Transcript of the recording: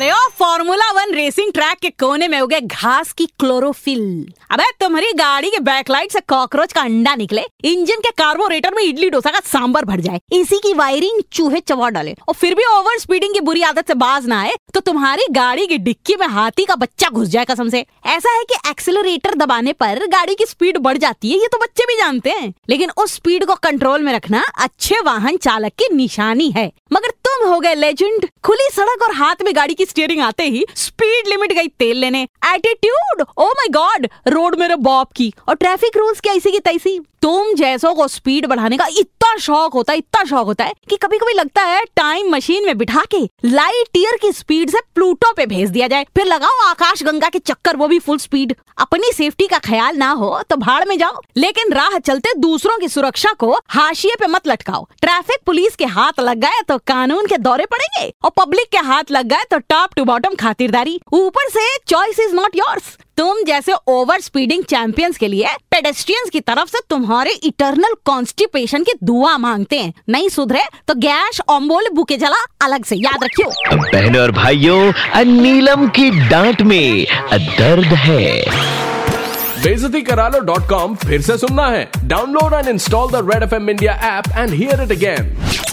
अरे ओ formula one racing track के कोने में उगे घास की क्लोरोफिल अबे तुम्हारी गाड़ी के बैकलाइट से कॉकरोच का अंडा निकले, इंजन के कार्बोरेटर में इडली डोसा का सांबर भर जाए, इसी की वायरिंग चूहे चबा डाले, और फिर भी ओवर स्पीडिंग की बुरी आदत से बाज ना आए तो तुम्हारी गाड़ी की डिक्की में हाथी का बच्चा घुस जाए कसम से। ऐसा है कि एक्सेलरेटर दबाने पर गाड़ी की स्पीड बढ़ जाती है, ये तो बच्चे भी जानते हैं। लेकिन उस स्पीड को कंट्रोल में रखना अच्छे वाहन चालक की निशानी है। मगर तुम हो गए लेजेंड खुली सड़क और हाथ में गाड़ी की स्टीयरिंग आते ही स्पीड लिमिट गई तेल लेने. Attitude oh my god road मेरे बॉप की. और ट्रैफ़िक रूल्स की ऐसी की तैसी? तुम जैसों को स्पीड बढ़ाने का इतना शौक होता है, इतना शौक होता है कि कभी कभी लगता है टाइम मशीन में बिठा के लाइट ईयर की स्पीड से प्लूटो पे भेज दिया जाए. फिर लगाओ आकाश गंगा के चक्कर, वो भी फुल स्पीड अपनी सेफ्टी का ख्याल ना हो तो भाड़ में जाओ. लेकिन राह चलते दूसरों की सुरक्षा को हाशिए पे मत लटकाओ. ट्रैफ़िक पुलिस के हाथ लग गए तो कानून के दौरे पड़ेंगे और पब्लिक के हाथ लग गए तो टॉप टू बॉटम खातिरदारी। ऊपर से चॉइस इज़ नॉट योर्स तुम जैसे ओवर स्पीडिंग चैंपियंस के लिए पेडेस्ट्रियंस की तरफ़ से तुम्हारे इटरनल कॉन्स्टिपेशन की दुआ मांगते हैं। नहीं सुधरे तो गैस ऑम्बोल बुके जला अलग से। याद रखियो। बहनों और भाइयों नीलम की डांट में दर्द है। बेजती करा लो डॉट कॉम फिर से सुनना है। Download and install the Red F M India app and hear it again